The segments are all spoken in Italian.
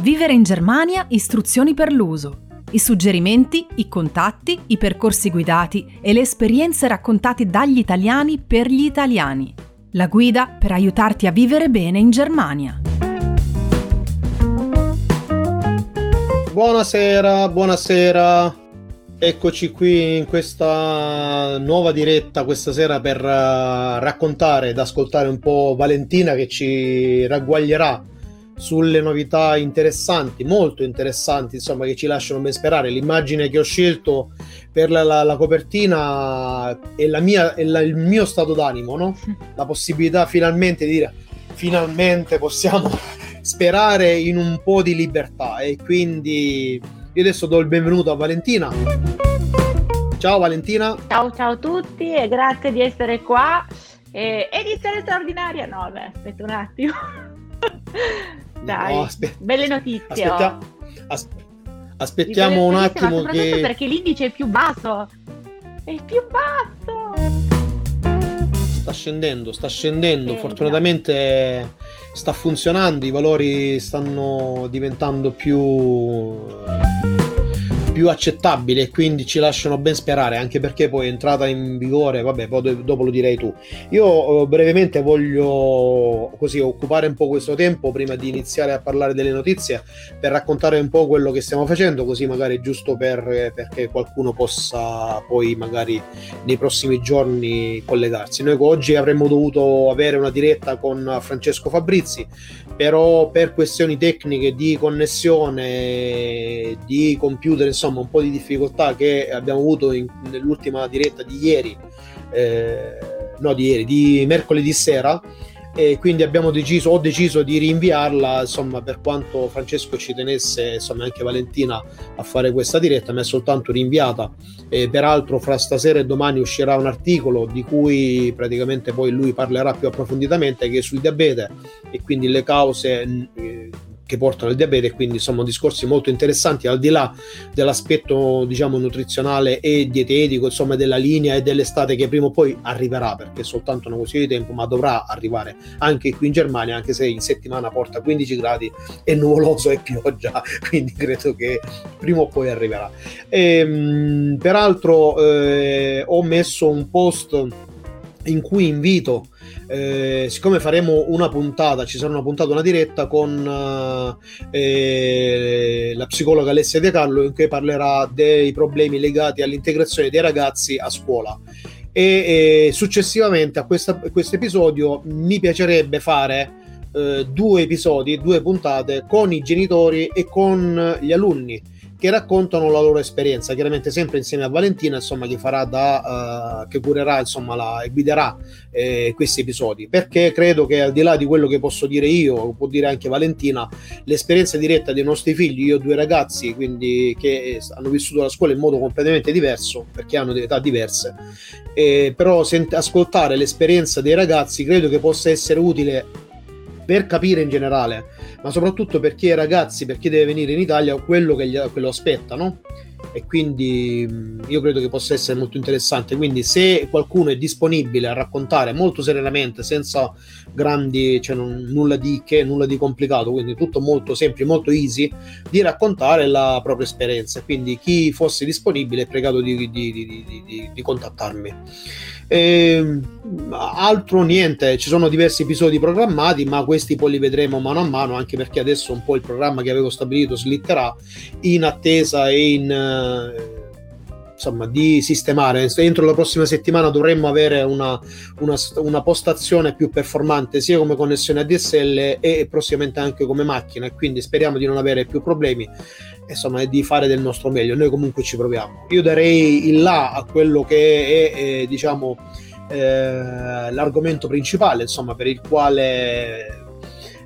Vivere in Germania, istruzioni per l'uso. I suggerimenti, i contatti, i percorsi guidati e le esperienze raccontate dagli italiani per gli italiani. La guida per aiutarti a vivere bene in Germania. Buonasera, buonasera. Eccoci qui in questa nuova diretta questa sera per uh, raccontare ed ascoltare un po' Valentina che ci ragguaglierà sulle novità interessanti, molto interessanti, insomma, che ci lasciano ben sperare. L'immagine che ho scelto per la, la, la copertina è, la mia, è la, il mio stato d'animo, no? La possibilità finalmente di dire finalmente possiamo sperare in un po' di libertà e quindi io adesso do il benvenuto a Valentina. Ciao Valentina. Ciao ciao a tutti e grazie di essere qua. E, edizione straordinaria? No, beh, aspetta un attimo. Dai, no, aspe- belle notizie. Aspetta- oh. as- aspettiamo un attimo che... perché l'indice è più basso. È più basso. Sta scendendo, sta scendendo. Sì, Fortunatamente no. sta funzionando, i valori stanno diventando più più accettabili e quindi ci lasciano ben sperare, anche perché poi è entrata in vigore, vabbè, poi dopo lo direi tu. Io eh, brevemente voglio così occupare un po' questo tempo prima di iniziare a parlare delle notizie per raccontare un po' quello che stiamo facendo, così magari giusto per, perché qualcuno possa poi magari nei prossimi giorni collegarsi. Noi oggi avremmo dovuto avere una diretta con Francesco Fabrizi, però per questioni tecniche di connessione, di computer, insomma, insomma un po' di difficoltà che abbiamo avuto in, nell'ultima diretta di ieri, eh, no di ieri, di mercoledì sera e quindi abbiamo deciso, ho deciso di rinviarla, insomma per quanto Francesco ci tenesse, insomma anche Valentina a fare questa diretta, ma è soltanto rinviata. E peraltro fra stasera e domani uscirà un articolo di cui praticamente poi lui parlerà più approfonditamente che è sul diabete e quindi le cause eh, che portano al diabete quindi insomma discorsi molto interessanti al di là dell'aspetto diciamo nutrizionale e dietetico insomma della linea e dell'estate che prima o poi arriverà perché è soltanto una questione di tempo ma dovrà arrivare anche qui in Germania anche se in settimana porta 15 gradi e nuvoloso e pioggia quindi credo che prima o poi arriverà. E, ehm, peraltro eh, ho messo un post in cui invito eh, siccome faremo una puntata, ci sarà una puntata, una diretta con eh, la psicologa Alessia De Carlo in cui parlerà dei problemi legati all'integrazione dei ragazzi a scuola. E, e successivamente a questo episodio mi piacerebbe fare eh, due episodi, due puntate con i genitori e con gli alunni che raccontano la loro esperienza, chiaramente sempre insieme a Valentina, insomma, che farà da uh, che curerà, insomma, la, e guiderà eh, questi episodi, perché credo che al di là di quello che posso dire io, può dire anche Valentina, l'esperienza diretta dei nostri figli, io ho due ragazzi, quindi che hanno vissuto la scuola in modo completamente diverso, perché hanno età diverse, eh, però sent- ascoltare l'esperienza dei ragazzi credo che possa essere utile per capire in generale, ma soprattutto per chi è ragazzi, per chi deve venire in Italia, quello che, gli, quello aspetta, no? E quindi io credo che possa essere molto interessante. Quindi, se qualcuno è disponibile a raccontare molto serenamente, senza grandi, cioè non, nulla di che, nulla di complicato, quindi tutto molto semplice, molto easy, di raccontare la propria esperienza. Quindi, chi fosse disponibile è pregato di, di, di, di contattarmi. E, ehm, altro niente, ci sono diversi episodi programmati, ma questi poi li vedremo mano a mano, anche perché adesso un po' il programma che avevo stabilito slitterà in attesa e in insomma di sistemare. Entro la prossima settimana dovremmo avere una, una, una, postazione più performante sia come connessione ADSL e prossimamente anche come macchina e quindi speriamo di non avere più problemi insomma di fare del nostro meglio noi comunque ci proviamo io darei il là a quello che è, è diciamo eh, l'argomento principale insomma per il quale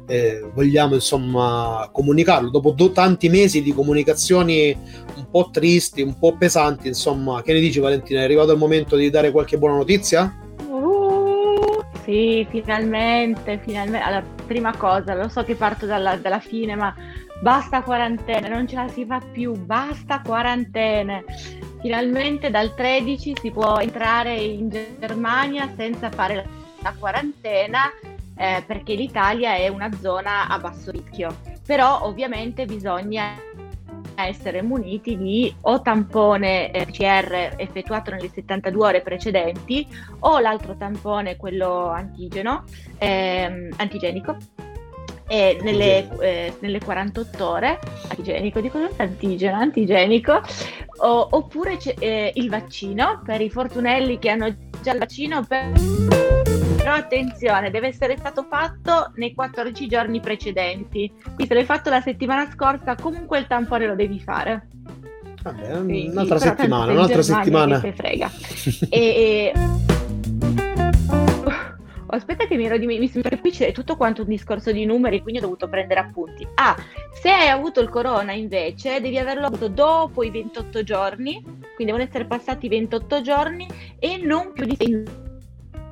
eh, vogliamo insomma comunicarlo dopo do, tanti mesi di comunicazioni un po' tristi un po' pesanti insomma che ne dici Valentina è arrivato il momento di dare qualche buona notizia? Uh, sì finalmente finalmente allora prima cosa lo so che parto dalla, dalla fine ma basta quarantena, non ce la si fa più, basta quarantene. Finalmente dal 13 si può entrare in Germania senza fare la quarantena eh, perché l'Italia è una zona a basso rischio. però ovviamente bisogna essere muniti di o tampone eh, PCR effettuato nelle 72 ore precedenti o l'altro tampone, quello antigeno, ehm, antigenico, e nelle, eh, nelle, 48 ore, antigenico, dico antigeno, antigenico, o, oppure eh, il vaccino per i fortunelli che hanno già il vaccino per però attenzione, deve essere stato fatto nei 14 giorni precedenti. Quindi se l'hai fatto la settimana scorsa, comunque il tampone lo devi fare. Vabbè, Quindi, un'altra settimana, un'altra settimana. Che frega. e, e... Oh, aspetta che mi ero dimenticato, perché qui c'è tutto quanto un discorso di numeri, quindi ho dovuto prendere appunti. Ah, se hai avuto il corona invece, devi averlo avuto dopo i 28 giorni, quindi devono essere passati 28 giorni e non più di 6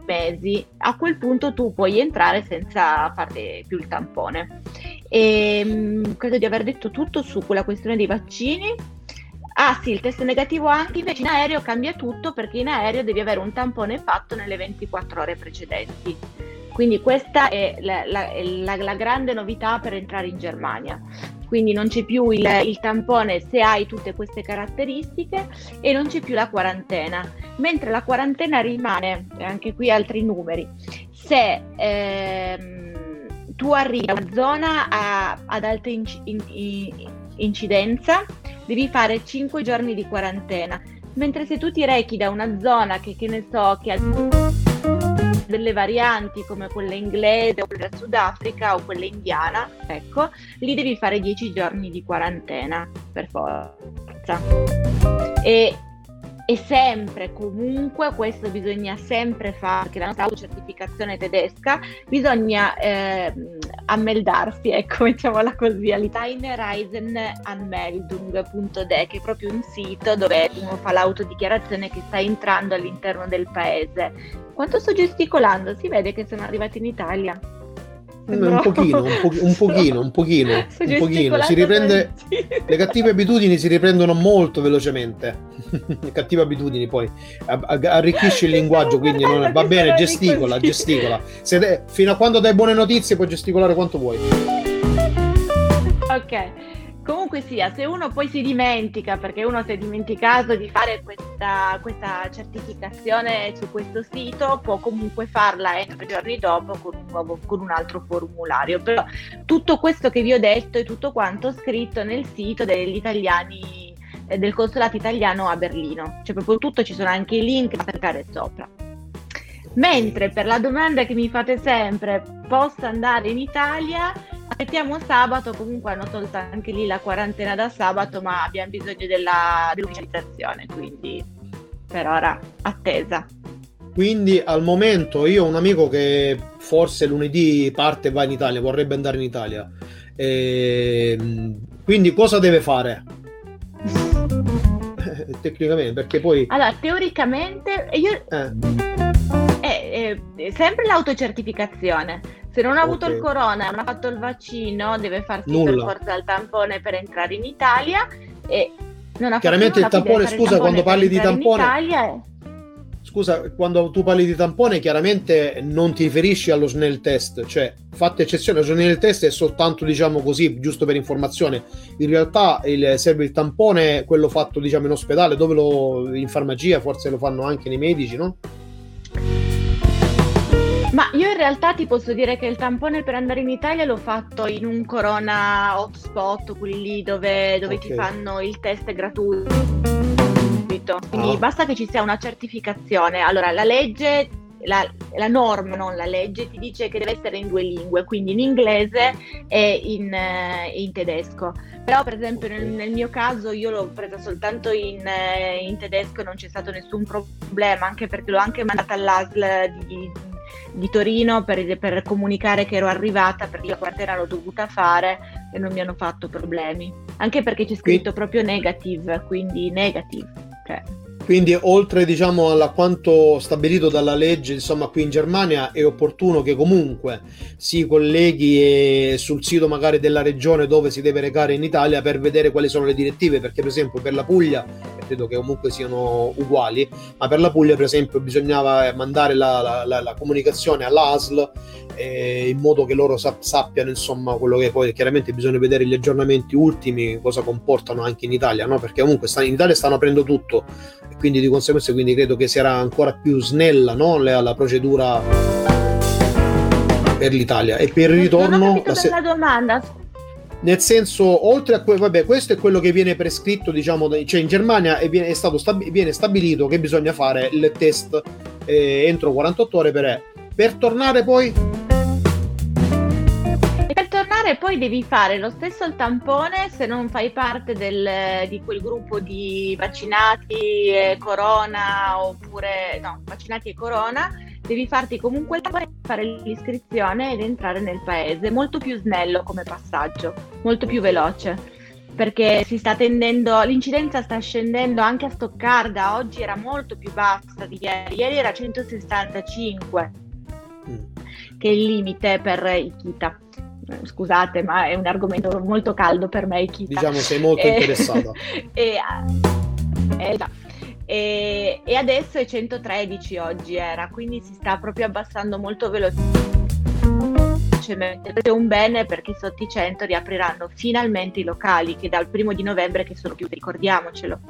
mesi, a quel punto tu puoi entrare senza fare più il tampone. E, ehm, credo di aver detto tutto su quella questione dei vaccini. Ah sì, il test negativo anche invece in aereo cambia tutto perché in aereo devi avere un tampone fatto nelle 24 ore precedenti. Quindi questa è la, la, la, la grande novità per entrare in Germania quindi non c'è più il, il, tampone se hai tutte queste caratteristiche e non c'è più la quarantena, mentre la quarantena rimane, anche qui altri numeri, se ehm, tu arrivi a una zona a, ad alta inc- in, in, incidenza, devi fare 5 giorni di quarantena, mentre se tu ti rechi da una zona che, che ne so, che ha delle varianti come quella inglese o quella Sudafrica o quella indiana, ecco, lì devi fare 10 giorni di quarantena per forza. E, e sempre, comunque, questo bisogna sempre fare, perché la nostra autocertificazione tedesca, bisogna eh, ammeldarsi, ecco, mettiamola così, all'Itainereisenanmeldung.de, che è proprio un sito dove uno fa l'autodichiarazione che sta entrando all'interno del paese quanto sto gesticolando? Si vede che sono arrivati in Italia. Mm, un pochino, un, po- un pochino, un pochino, un pochino. Si riprende, le cattive abitudini si riprendono molto velocemente. le cattive abitudini poi arricchisci il linguaggio, quindi non, va bene, gesticola, gesticola. De- fino a quando dai buone notizie puoi gesticolare quanto vuoi. Ok. Comunque sia, se uno poi si dimentica, perché uno si è dimenticato di fare questa, questa certificazione su questo sito, può comunque farla tre giorni dopo con un, nuovo, con un altro formulario. Però tutto questo che vi ho detto è tutto quanto scritto nel sito degli italiani, eh, del consolato italiano a Berlino. Cioè proprio tutto, ci sono anche i link da cliccare sopra. Mentre per la domanda che mi fate sempre, posso andare in Italia? Aspettiamo sabato, comunque hanno tolto anche lì la quarantena da sabato, ma abbiamo bisogno della, dell'ufficializzazione, quindi per ora attesa. Quindi al momento io ho un amico che forse lunedì parte e va in Italia, vorrebbe andare in Italia. E, ehm, quindi cosa deve fare? Tecnicamente, perché poi... Allora, teoricamente io... Eh è, è sempre l'autocertificazione. Se non ha okay. avuto il corona e non ha fatto il vaccino, deve Nulla. per forza il tampone per entrare in Italia. E non ha Chiaramente il tampone, scusa, quando parli di tampone. Italia, Scusa, quando tu parli di tampone, chiaramente non ti riferisci allo snell test, cioè fatta eccezione, lo snell test è soltanto, diciamo così, giusto per informazione. In realtà il, serve il tampone, quello fatto, diciamo, in ospedale, dove lo in farmacia, forse lo fanno anche nei medici, no? Ma io in realtà ti posso dire che il tampone per andare in Italia l'ho fatto in un Corona hotspot, quelli lì dove, dove okay. ti fanno il test gratuito. Quindi oh. basta che ci sia una certificazione. Allora, la legge, la, la, norma, non la legge, ti dice che deve essere in due lingue, quindi in inglese e in, eh, in tedesco. Però, per esempio, nel, nel, mio caso io l'ho presa soltanto in, eh, in tedesco e non c'è stato nessun problema, anche perché l'ho anche mandata all'ASL di di Torino per, per, comunicare che ero arrivata perché la quarantena l'ho dovuta fare e non mi hanno fatto problemi. Anche perché c'è scritto proprio negative, quindi negative. Cioè. Quindi oltre diciamo a quanto stabilito dalla legge insomma qui in Germania è opportuno che comunque si colleghi sul sito magari della regione dove si deve recare in Italia per vedere quali sono le direttive perché per esempio per la Puglia credo che comunque siano uguali, ma per la Puglia per esempio bisognava mandare la, la, la, la comunicazione all'ASL eh, in modo che loro sap- sappiano insomma quello che poi chiaramente bisogna vedere gli aggiornamenti ultimi, cosa comportano anche in Italia, no? perché comunque sta, in Italia stanno aprendo tutto e quindi di conseguenza quindi credo che sarà ancora più snella no? la, la procedura per l'Italia e per il ritorno... Non ho la, se- la domanda, nel senso, oltre a quello, vabbè, questo è quello che viene prescritto, diciamo, cioè in Germania è, viene, stab- viene stabilito che bisogna fare il test eh, entro 48 ore per, per tornare poi. E per tornare poi devi fare lo stesso il tampone se non fai parte del, di quel gruppo di vaccinati e corona oppure no, vaccinati e corona devi farti comunque fare l'iscrizione ed entrare nel paese, molto più snello come passaggio, molto più veloce perché si sta tendendo, l'incidenza sta scendendo anche a Stoccarda, oggi era molto più bassa di ieri, ieri era 165 mm. che è il limite per i Kita. Eh, scusate, ma è un argomento molto caldo per me. Kita. Diciamo, sei molto interessata. e, eh, esatto e, e adesso è 113 oggi era, quindi si sta proprio abbassando molto velocemente. È un bene perché sotto i 100 riapriranno finalmente i locali che dal primo di novembre che sono chiusi, ricordiamocelo.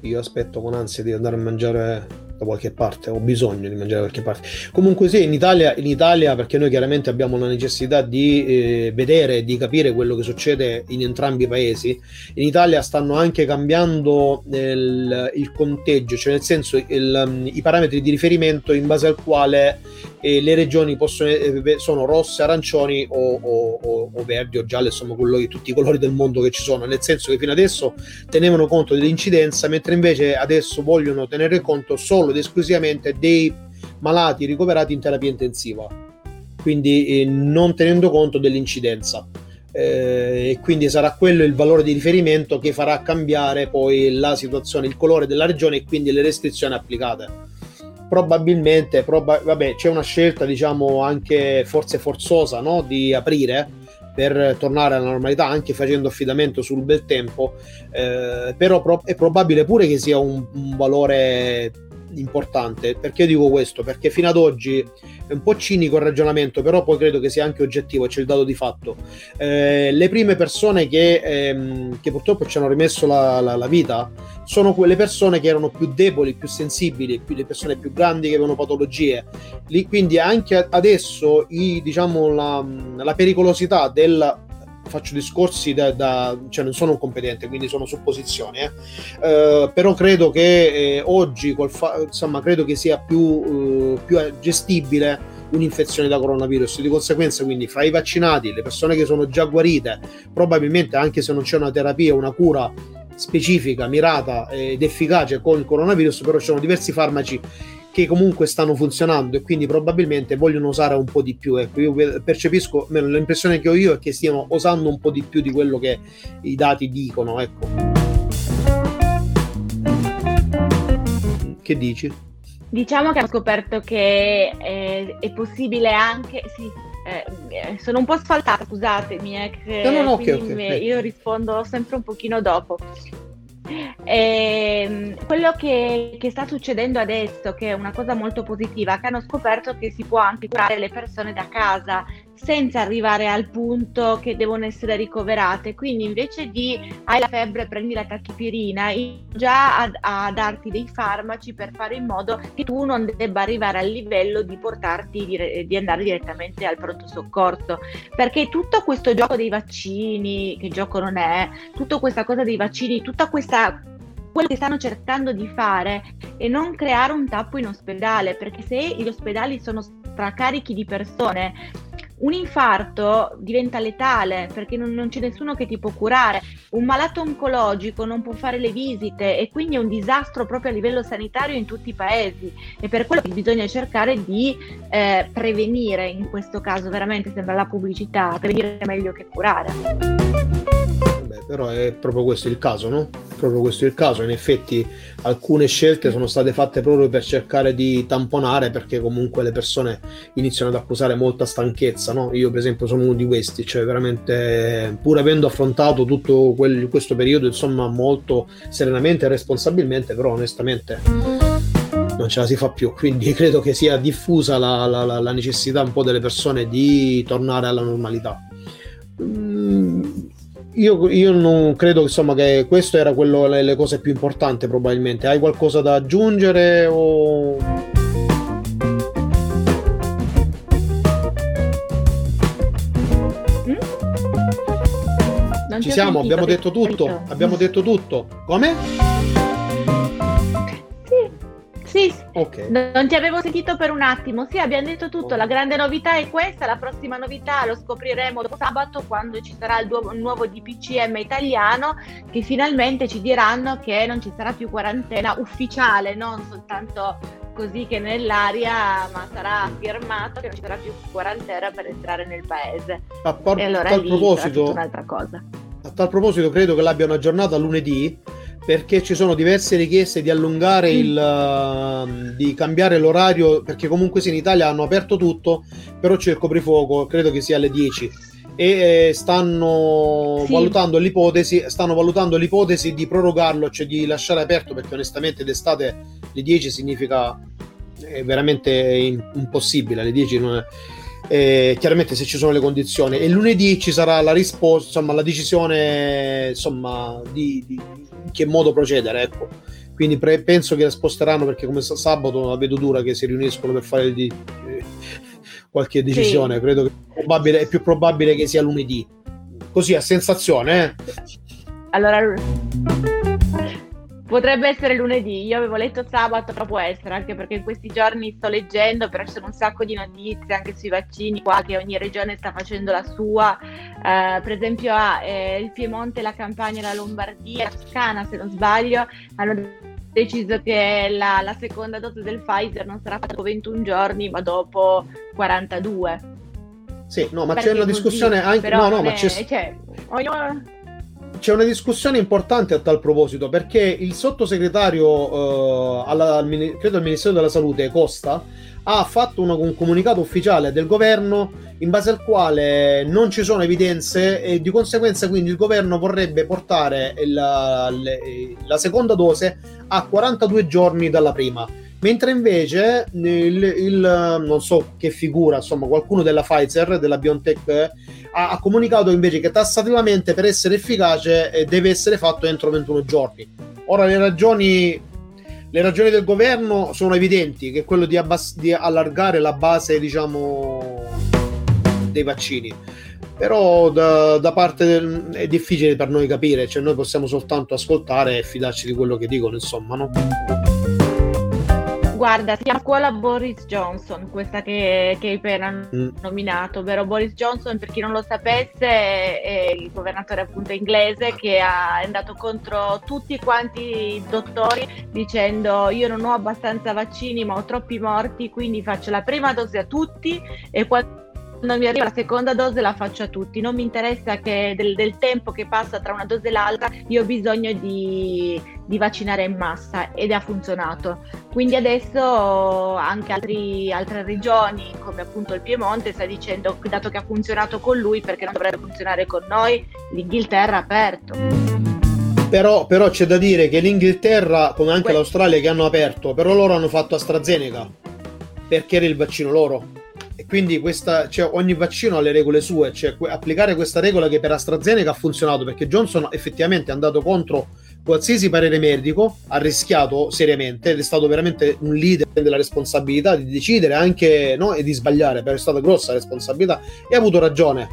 Io aspetto con ansia di andare a mangiare da qualche parte, ho bisogno di mangiare da qualche parte. Comunque sì, in Italia, in Italia perché noi chiaramente abbiamo la necessità di eh, vedere, di capire quello che succede in entrambi i paesi, in Italia stanno anche cambiando il, il conteggio, cioè nel senso il, i parametri di riferimento in base al quale eh, le regioni possono, eh, sono rosse, arancioni o, o, o, o, verdi o gialle, insomma quello tutti i colori del mondo che ci sono, nel senso che fino adesso tenevano conto dell'incidenza, mentre invece adesso vogliono tenere conto solo ed esclusivamente dei malati ricoverati in terapia intensiva, quindi eh, non tenendo conto dell'incidenza. Eh, e quindi sarà quello il valore di riferimento che farà cambiare poi la situazione, il colore della regione e quindi le restrizioni applicate. Probabilmente, proba- vabbè, c'è una scelta, diciamo, anche forse forzosa no? di aprire per tornare alla normalità, anche facendo affidamento sul bel tempo, eh, però pro- è probabile pure che sia un, un valore importante. Perché dico questo? Perché fino ad oggi è un po' cinico il ragionamento, però poi credo che sia anche oggettivo, c'è il dato di fatto. Eh, le prime persone che, ehm, che, purtroppo ci hanno rimesso la, la, la, vita sono quelle persone che erano più deboli, più sensibili, più, le persone più grandi che avevano patologie. Lì, quindi anche adesso i, diciamo, la, la pericolosità del faccio discorsi da, da, cioè non sono un competente, quindi sono supposizioni, eh. Uh, però credo che eh, oggi, fa- insomma, credo che sia più, uh, più gestibile un'infezione da coronavirus. Di conseguenza, quindi, fra i vaccinati, le persone che sono già guarite, probabilmente anche se non c'è una terapia, una cura specifica, mirata ed efficace con il coronavirus, però ci sono diversi farmaci che comunque stanno funzionando e quindi probabilmente vogliono usare un po' di più. Ecco, io percepisco, l'impressione che ho io è che stiano usando un po' di più di quello che i dati dicono. Ecco. Che dici? Diciamo che ho scoperto che è, è possibile anche, sì, eh, sono un po' sfaltata, scusatemi, eh, no, no, no, okay, okay. io rispondo sempre un pochino dopo. E ehm, quello che, che, sta succedendo adesso, che è una cosa molto positiva, che hanno scoperto che si può anche curare le persone da casa senza arrivare al punto che devono essere ricoverate. Quindi invece di hai la febbre, prendi la tachipirina, già a, a, darti dei farmaci per fare in modo che tu non debba arrivare al livello di portarti di, di andare direttamente al pronto soccorso. Perché tutto questo gioco dei vaccini, che gioco non è, tutta questa cosa dei vaccini, tutta questa quello che stanno cercando di fare è non creare un tappo in ospedale, perché se gli ospedali sono stracarichi di persone, un infarto diventa letale perché non, non, c'è nessuno che ti può curare, un malato oncologico non può fare le visite e quindi è un disastro proprio a livello sanitario in tutti i paesi e per quello che bisogna cercare di eh, prevenire, in questo caso veramente sembra la pubblicità, prevenire è meglio che curare. Vabbè, però è proprio questo il caso, no? Proprio questo il caso. In effetti alcune scelte sono state fatte proprio per cercare di tamponare perché comunque le persone iniziano ad accusare molta stanchezza, no? Io per esempio sono uno di questi, cioè veramente pur avendo affrontato tutto quel, questo periodo insomma molto serenamente e responsabilmente, però onestamente non ce la si fa più, quindi credo che sia diffusa la, la, la necessità un po' delle persone di tornare alla normalità. Mm, io, io, non credo insomma, che questo era quello, le, le, cose più importanti probabilmente. Hai qualcosa da aggiungere o... Mm? Ci siamo, abbiamo detto tutto, abbiamo detto tutto. Come? Sì, okay. non ti avevo sentito per un attimo. Sì, abbiamo detto tutto. La grande novità è questa. La prossima novità lo scopriremo dopo sabato quando ci sarà il, nuovo DPCM italiano che finalmente ci diranno che non ci sarà più quarantena ufficiale, non soltanto così che nell'aria, ma sarà firmato che non ci sarà più quarantena per entrare nel paese. A par- allora tal lì proposito, un'altra cosa. A tal proposito, credo che l'abbiano aggiornata lunedì perché ci sono diverse richieste di allungare il uh, di cambiare l'orario perché comunque sì in Italia hanno aperto tutto però c'è il coprifuoco credo che sia alle 10 e eh, stanno sì. valutando l'ipotesi stanno valutando l'ipotesi di prorogarlo cioè di lasciare aperto perché onestamente d'estate le 10 significa è veramente impossibile alle 10 non è eh, chiaramente se ci sono le condizioni e lunedì ci sarà la risposta insomma la decisione insomma di, di in che modo procedere ecco quindi pre- penso che la sposteranno perché come sabato la vedo dura che si riuniscono per fare di, eh, qualche decisione sì. credo che è, probabile, è più probabile che sia lunedì così a sensazione eh? allora Potrebbe essere lunedì, io avevo letto sabato, però può essere, anche perché in questi giorni sto leggendo, però ci sono un sacco di notizie anche sui vaccini qua, che ogni regione sta facendo la sua, uh, per esempio ha eh, il Piemonte, la Campania, la Lombardia, la Toscana se non sbaglio, hanno deciso che la, la seconda dose del Pfizer non sarà fatta dopo 21 giorni, ma dopo 42. Sì, no, ma perché c'è una discussione così, anche... No, no, ma c'è... Cioè, ognuno c'è una discussione importante a tal proposito perché il sottosegretario, eh, alla, al, credo al Ministero della Salute, Costa, ha fatto una, un comunicato ufficiale del governo in base al quale non ci sono evidenze e di conseguenza quindi il governo vorrebbe portare la, la seconda dose a 42 giorni dalla prima mentre invece il, il, non so che figura, insomma, qualcuno della Pfizer, della BioNTech, ha, ha comunicato invece che tassativamente per essere efficace eh, deve essere fatto entro 21 giorni. Ora le ragioni, le ragioni del governo sono evidenti, che è quello di, abbass- di allargare la base, diciamo, dei vaccini però da, da, parte del, è difficile per noi capire, cioè noi possiamo soltanto ascoltare e fidarci di quello che dicono, insomma, no? Guarda, si chiama scuola Boris Johnson, questa che, che hai appena mm. nominato, ovvero Boris Johnson, per chi non lo sapesse, è il governatore appunto inglese che ha, è andato contro tutti quanti i dottori dicendo io non ho abbastanza vaccini ma ho troppi morti, quindi faccio la prima dose a tutti e quando quando mi arriva la seconda dose la faccio a tutti, non mi interessa che del, del tempo che passa tra una dose e l'altra, io ho bisogno di, di, vaccinare in massa ed ha funzionato. Quindi adesso anche altri, altre regioni, come appunto il Piemonte, sta dicendo, dato che ha funzionato con lui, perché non dovrebbe funzionare con noi, l'Inghilterra ha aperto. Però, però, c'è da dire che l'Inghilterra, come anche l'Australia che hanno aperto, però loro hanno fatto AstraZeneca perché era il vaccino loro e quindi questa, cioè, ogni vaccino ha le regole sue, cioè applicare questa regola che per AstraZeneca ha funzionato perché Johnson effettivamente è andato contro qualsiasi parere medico, ha rischiato seriamente ed è stato veramente un leader della responsabilità di decidere anche no, e di sbagliare, però è stata grossa responsabilità e ha avuto ragione.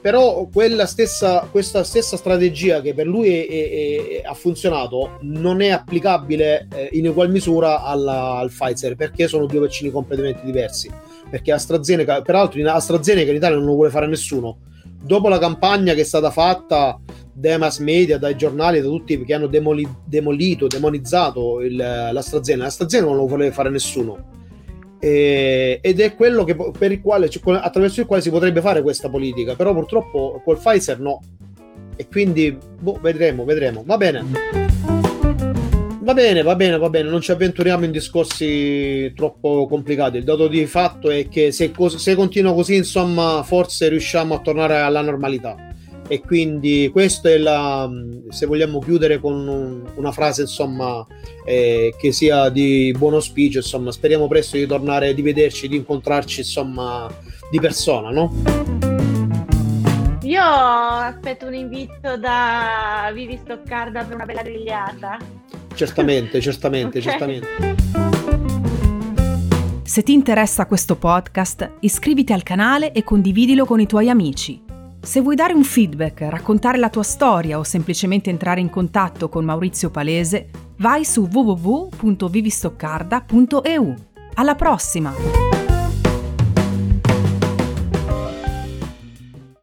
Però stessa, questa stessa strategia che per lui è, è, è, ha funzionato non è applicabile eh, in ugual misura alla, al Pfizer perché sono due vaccini completamente diversi perché AstraZeneca, peraltro in AstraZeneca in Italia non lo vuole fare nessuno. Dopo la campagna che è stata fatta dai mass media, dai giornali, da tutti che hanno demoli, demolito, demonizzato il, l'AstraZeneca, l'AstraZeneca non lo vuole fare nessuno. E, ed è quello che, per il quale, cioè, attraverso il quale si potrebbe fare questa politica, però purtroppo col Pfizer no. e quindi boh, vedremo, vedremo. Va bene. Va bene, va bene, va bene, non ci avventuriamo in discorsi troppo complicati. Il dato di fatto è che se, cos- se continua così, insomma, forse riusciamo a tornare alla normalità. E quindi questo è la. Se vogliamo chiudere con un, una frase, insomma, eh, che sia di buon auspicio, insomma, speriamo presto di tornare, di vederci, di incontrarci, insomma, di persona, no? Io aspetto un invito da Vivi Stoccarda per una bella grigliata. Certamente, certamente, okay. certamente. Se ti interessa questo podcast, iscriviti al canale e condividilo con i tuoi amici. Se vuoi dare un feedback, raccontare la tua storia o semplicemente entrare in contatto con Maurizio Palese, vai su www.vivistoccarda.eu. Alla prossima!